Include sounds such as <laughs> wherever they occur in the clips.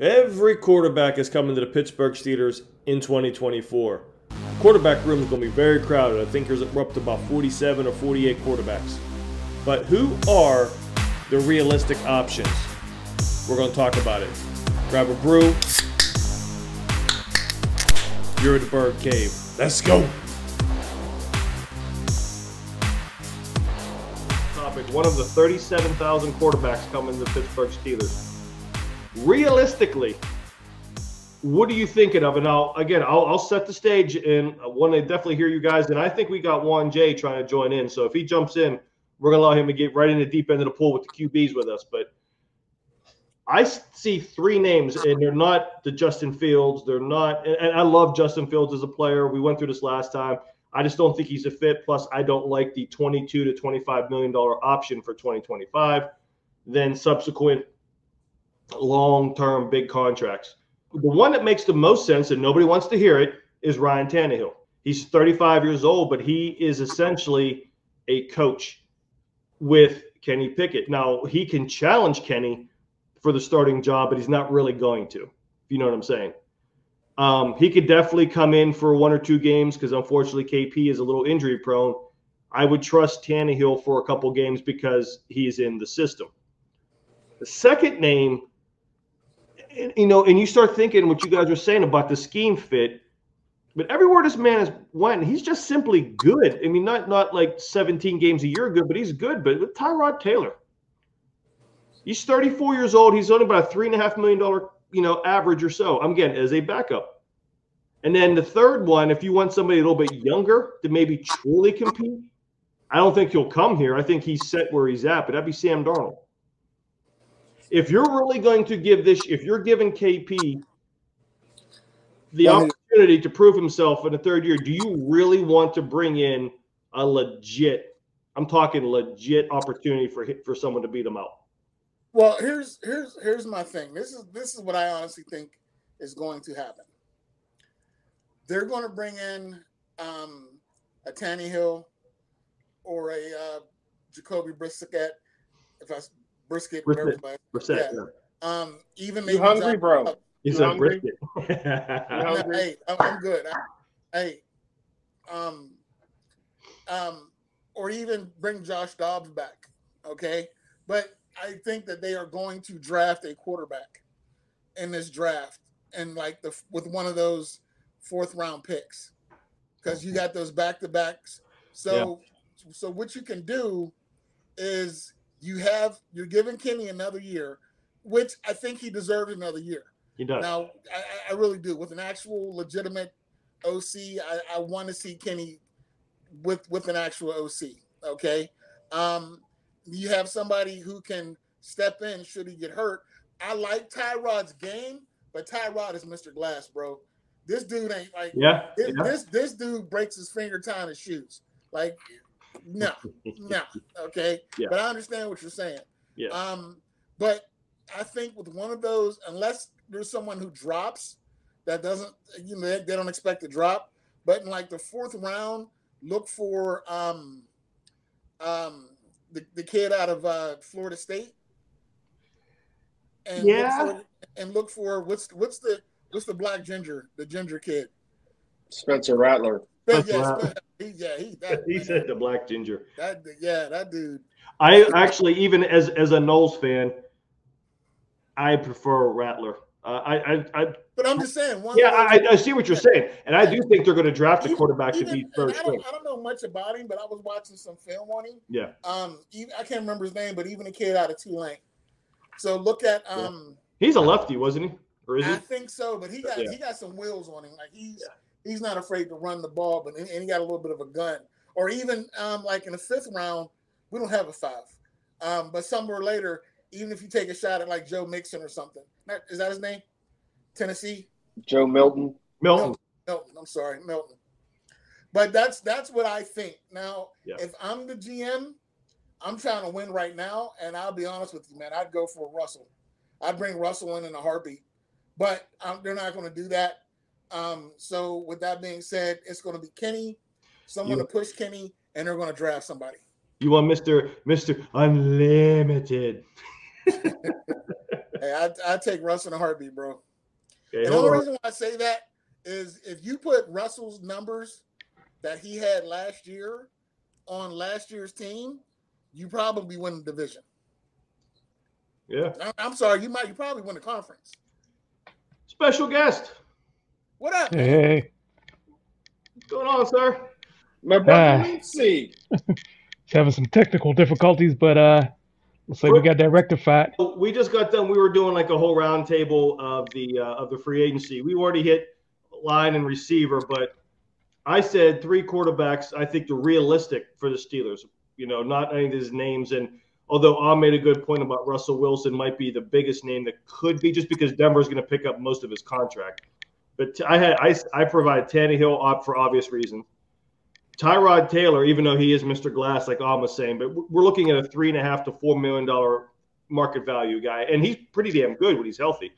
Every quarterback is coming to the Pittsburgh Steelers in 2024. Quarterback room is going to be very crowded. I think there's up to about 47 or 48 quarterbacks. But who are the realistic options? We're going to talk about it. Grab a brew. You're at the Burgh Cave. Let's go. Topic: One of the 37,000 quarterbacks coming to the Pittsburgh Steelers. Realistically, what are you thinking of? And I'll again, I'll, I'll set the stage, and I want to definitely hear you guys. And I think we got Juan Jay trying to join in. So if he jumps in, we're gonna allow him to get right in the deep end of the pool with the QBs with us. But I see three names, and they're not the Justin Fields. They're not, and I love Justin Fields as a player. We went through this last time. I just don't think he's a fit. Plus, I don't like the 22 to 25 million dollar option for 2025. Then subsequent long-term big contracts. The one that makes the most sense, and nobody wants to hear it, is Ryan Tannehill. He's 35 years old, but he is essentially a coach with Kenny Pickett. Now he can challenge Kenny for the starting job, but he's not really going to. If you know what I'm saying. Um, he could definitely come in for one or two games because unfortunately KP is a little injury prone. I would trust Tannehill for a couple games because he's in the system. The second name, you know, and you start thinking what you guys are saying about the scheme fit, but everywhere this man has went, he's just simply good. I mean, not not like 17 games a year good, but he's good. But with Tyrod Taylor, He's 34 years old. He's only about a three and a half million dollar, you know, average or so. I'm getting as a backup. And then the third one, if you want somebody a little bit younger to maybe truly compete, I don't think he'll come here. I think he's set where he's at, but that'd be Sam Darnold. If you're really going to give this, if you're giving KP the opportunity to prove himself in the third year, do you really want to bring in a legit, I'm talking legit opportunity for for someone to beat him out? Well, here's here's here's my thing. This is this is what I honestly think is going to happen. They're going to bring in um, a Tannehill or a uh, Jacoby Brisket. If I brisket, brisket, brisket yeah. yeah. Um, even maybe <laughs> you hungry, John, bro? He's a brisket. hey, I'm good. I, hey, um, um, or even bring Josh Dobbs back. Okay, but I think that they are going to draft a quarterback in this draft, and like the with one of those fourth round picks, because you got those back to backs. So, yeah. so what you can do is you have you're giving Kenny another year, which I think he deserves another year. He does. Now, I, I really do. With an actual legitimate OC, I, I want to see Kenny with with an actual OC. Okay. Um, you have somebody who can step in should he get hurt. I like Tyrod's game, but Tyrod is Mr. Glass, bro. This dude ain't like yeah this, yeah. this, this dude breaks his finger tying his shoes. Like, no, no, okay. Yeah. But I understand what you're saying. Yeah. Um, but I think with one of those, unless there's someone who drops that doesn't, you know, they, they don't expect to drop, but in like the fourth round, look for um um the, the kid out of uh, Florida State. And yeah. Look for, and look for what's what's the what's the black ginger the ginger kid. Spencer Rattler. But yeah, he, yeah, he, that, he said the black ginger. That yeah, that dude. I actually even as as a Noles fan, I prefer Rattler. Uh, I, I, I, but I'm just saying. yeah, I, I, see what you're saying, and I do think they're going to draft a quarterback even, to be first. I don't, I don't, know much about him, but I was watching some film on him. Yeah. Um, even, I can't remember his name, but even a kid out of Tulane. So look at um. Yeah. He's a lefty, wasn't he? Or is he? I think so, but he got yeah. he got some wheels on him. Like he's yeah. He's not afraid to run the ball, but and he got a little bit of a gun. Or even um like in the fifth round, we don't have a five. Um, but somewhere later, even if you take a shot at like Joe Mixon or something, is that his name? Tennessee. Joe Milton. Milton. Milton. I'm sorry, Milton. But that's that's what I think. Now, yeah. if I'm the GM, I'm trying to win right now, and I'll be honest with you, man. I'd go for Russell. I'd bring Russell in in a heartbeat, but um, they're not going to do that. Um, so, with that being said, it's going to be Kenny, someone you, to push Kenny, and they're going to draft somebody. You want Mister Mister Unlimited? <laughs> hey, I I take Russ in a heartbeat, bro. Okay, and the only reason why I say that is if you put Russell's numbers that he had last year on last year's team, you probably win the division. Yeah. I'm sorry, you might you probably win the conference. Special guest. What up? Hey. What's going on, sir? My brother uh, Lindsay. <laughs> He's having some technical difficulties, but uh looks like we got that rectified. We just got done. We were doing like a whole roundtable of the uh, of the free agency. We already hit line and receiver, but I said three quarterbacks. I think they're realistic for the Steelers. You know, not any of these names. And although I made a good point about Russell Wilson might be the biggest name that could be, just because Denver's going to pick up most of his contract. But I had I I provide Tannehill up for obvious reasons. Tyrod Taylor, even though he is Mr. Glass, like Alma was saying, but we're looking at a three and a half to four million dollar market value guy, and he's pretty damn good when he's healthy.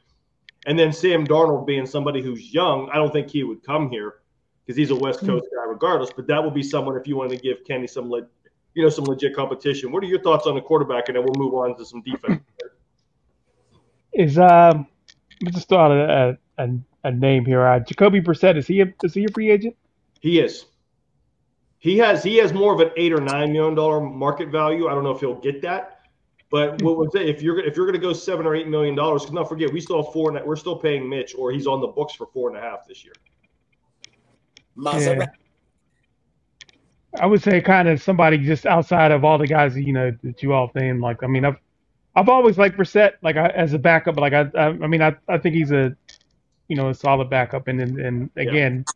And then Sam Darnold being somebody who's young, I don't think he would come here because he's a West hmm. Coast guy, regardless. But that would be someone if you wanted to give Kenny some, le- you know, some legit competition. What are your thoughts on the quarterback? And then we'll move on to some defense. Is um, I just thought a, a, a name here. Uh, Jacoby Brissett is he a, is he a free agent? He is. He has he has more of an eight or nine million dollar market value. I don't know if he'll get that, but what was it? If you're if you're going to go seven or eight million dollars, because not forget we still have four. and We're still paying Mitch, or he's on the books for four and a half this year. Yeah. I would say kind of somebody just outside of all the guys you know that you all named. Like I mean, I've I've always liked Brissett like I, as a backup. Like I, I I mean I I think he's a you know a solid backup, and and, and again. Yeah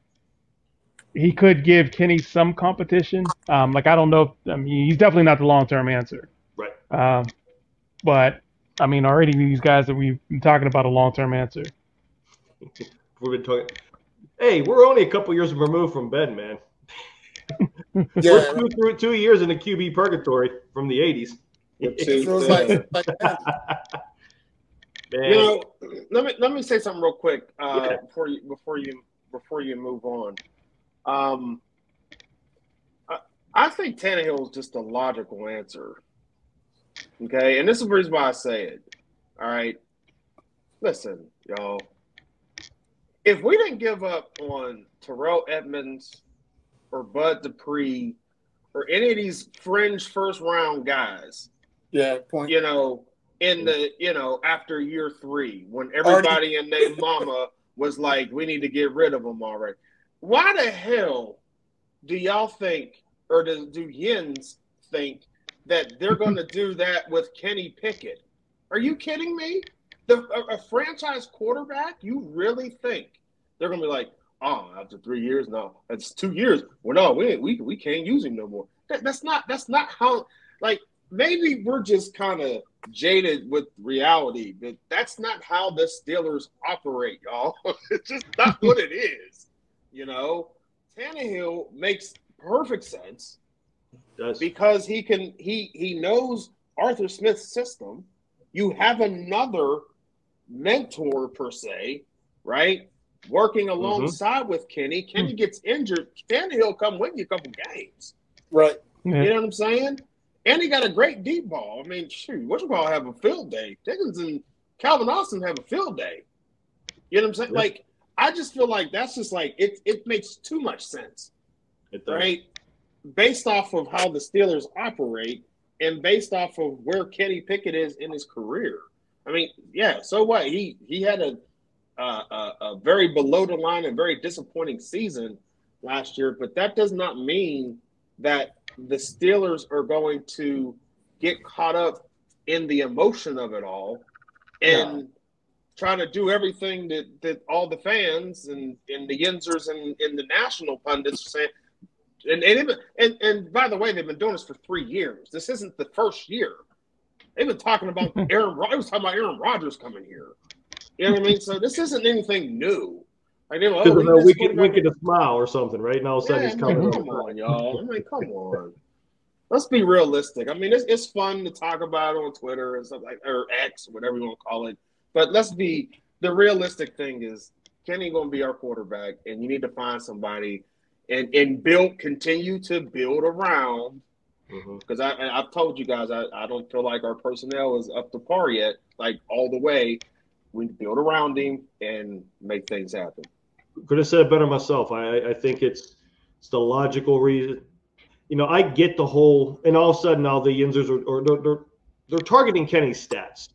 he could give Kenny some competition. Um, like I don't know. If, I mean, he's definitely not the long term answer. Right. Um, but I mean, already these guys that we've been talking about a long term answer. We've been talking. Hey, we're only a couple years removed from Ben, man. <laughs> yeah. We're two, through two years in the QB purgatory from the '80s. <laughs> you know, let me let me say something real quick uh, yeah. before you before you before you move on. Um, I, I think Tannehill is just a logical answer. Okay, and this is the reason why I say it. All right, listen, y'all. If we didn't give up on Terrell Edmunds or Bud Dupree or any of these fringe first round guys, yeah, point. You know, in the you know after year three when everybody and their mama was like, we need to get rid of them already why the hell do y'all think, or do, do Yins think that they're going <laughs> to do that with Kenny Pickett? Are you kidding me? The, a, a, franchise quarterback, you really think they're going to be like, oh, after three years, no, that's two years. Well, no, we we we can't use him no more. That, that's not that's not how. Like maybe we're just kind of jaded with reality, but that's not how the Steelers operate, y'all. <laughs> it's just not <laughs> what it is. You know, Tannehill makes perfect sense Does. because he can he he knows Arthur Smith's system. You have another mentor per se, right? Working mm-hmm. alongside mm-hmm. with Kenny. Kenny mm-hmm. gets injured. Tannehill come win you a couple games. Right. Yeah. You know what I'm saying? And he got a great deep ball. I mean, shoot, what you call have a field day? Pickens and Calvin Austin have a field day. You know what I'm saying? Like I just feel like that's just like it. It makes too much sense, right? Based off of how the Steelers operate and based off of where Kenny Pickett is in his career. I mean, yeah. So what? He he had a a, a very below the line and very disappointing season last year, but that does not mean that the Steelers are going to get caught up in the emotion of it all and trying to do everything that, that all the fans and, and the Yinzers and, and the national pundits are saying. And, and, and, and by the way, they've been doing this for three years. This isn't the first year. They've been talking about <laughs> Aaron. I was talking about Aaron Rodgers coming here. You know what I mean? So this isn't anything new. I know. Oh, we get we get a smile or something, right? Now, all of a sudden yeah, he's coming. Like, come on, y'all. <laughs> I mean, come on. Let's be realistic. I mean, it's, it's fun to talk about on Twitter and stuff like or X, whatever you want to call it. But let's be the realistic thing is Kenny gonna be our quarterback, and you need to find somebody and and build continue to build around because mm-hmm. I I've told you guys I, I don't feel like our personnel is up to par yet, like all the way. We need to build around him and make things happen. Could have said it better myself. I I think it's it's the logical reason. You know, I get the whole, and all of a sudden now the Yinzers are they're, they're they're targeting Kenny's stats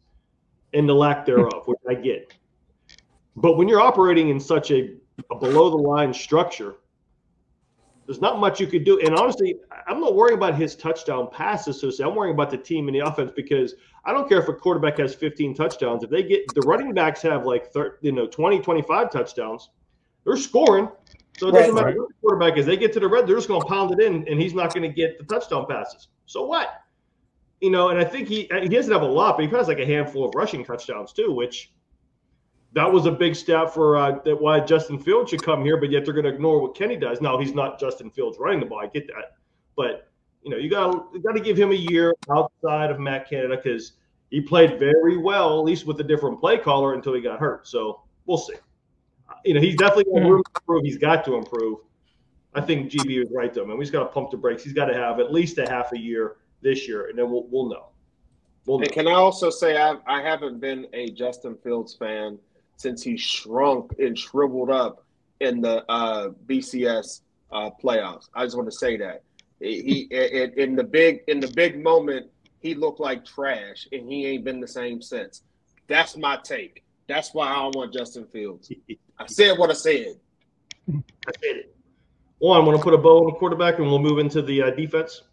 and the lack thereof, which I get. But when you're operating in such a, a below the line structure, there's not much you could do. And honestly, I'm not worrying about his touchdown passes. So I'm worrying about the team and the offense because I don't care if a quarterback has 15 touchdowns. If they get the running backs have like 30, you know 20, 25 touchdowns, they're scoring. So it doesn't right, matter right. who the quarterback is. They get to the red, they're just going to pound it in, and he's not going to get the touchdown passes. So what? You know, and I think he he doesn't have a lot, but he has like a handful of rushing touchdowns too, which that was a big step for uh, that why Justin Fields should come here, but yet they're going to ignore what Kenny does. Now he's not Justin Fields running the ball. I get that, but you know you got you got to give him a year outside of Matt Canada because he played very well, at least with a different play caller until he got hurt. So we'll see. You know he's definitely got room to improve. He's got to improve. I think GB was right though, man. We just got to pump the brakes. He's got to have at least a half a year this year, and then we'll we'll know. We'll know. And can I also say I I haven't been a Justin Fields fan since he shrunk and shriveled up in the uh, BCS uh, playoffs. I just want to say that he in, in the big in the big moment he looked like trash and he ain't been the same since. That's my take. That's why I don't want Justin Fields. I <laughs> said what I said. I said it. Well, I'm going to put a bow on the quarterback, and we'll move into the uh, defense.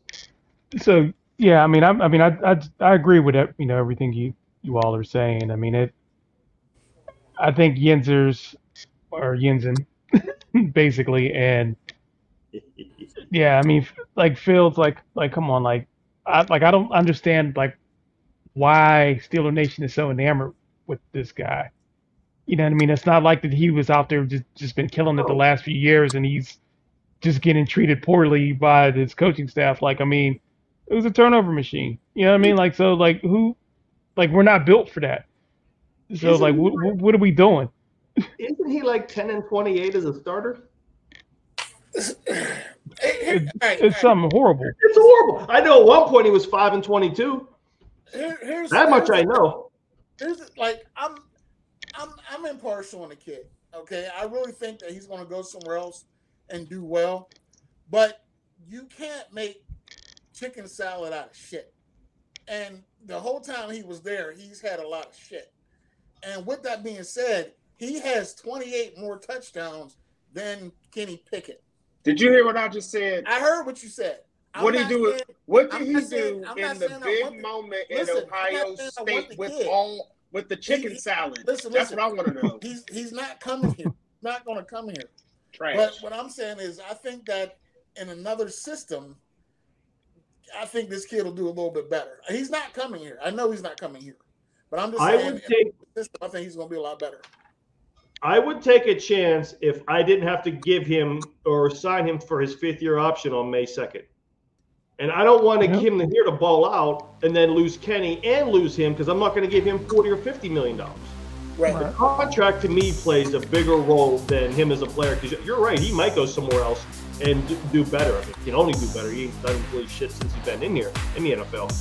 So yeah, I mean, I, I mean, I, I, I agree with you know everything you you all are saying. I mean, it I think Yinzers or Yinzen, <laughs> basically, and <laughs> yeah, I mean, like Fields, like, like, come on, like, I, like, I don't understand, like, why Steeler Nation is so enamored with this guy. You know what I mean? It's not like that he was out there just just been killing it the last few years, and he's just getting treated poorly by his coaching staff. Like, I mean, it was a turnover machine. You know what I mean? Like, so, like, who, like, we're not built for that. So isn't like, what, like, what are we doing? Isn't he like ten and twenty eight as a starter? it's, it's something horrible. It's horrible. I know at one point he was five and twenty two. Here, here's that much I know. Here's like I'm, I'm, I'm impartial on the kid. Okay, I really think that he's going to go somewhere else and do well, but you can't make chicken salad out of shit. And the whole time he was there, he's had a lot of shit. And with that being said, he has 28 more touchdowns than Kenny Pickett. Did you hear what I just said? I heard what you said. What did he do? Saying, what did I'm he do in the big moment listen, in Ohio State with all with the chicken he, salad? Listen, That's listen, what I want to know. <laughs> He's he's not coming here. not going to come here. Trash. But what I'm saying is, I think that in another system, I think this kid will do a little bit better. He's not coming here. I know he's not coming here. But I'm just I saying, would take, I think he's going to be a lot better. I would take a chance if I didn't have to give him or sign him for his fifth year option on May 2nd. And I don't want to yep. him here to ball out and then lose Kenny and lose him because I'm not going to give him 40 or 50 million dollars. Right. The contract to me plays a bigger role than him as a player because you're right. He might go somewhere else and do better. I mean, he can only do better. He ain't done really shit since he's been in here in the NFL.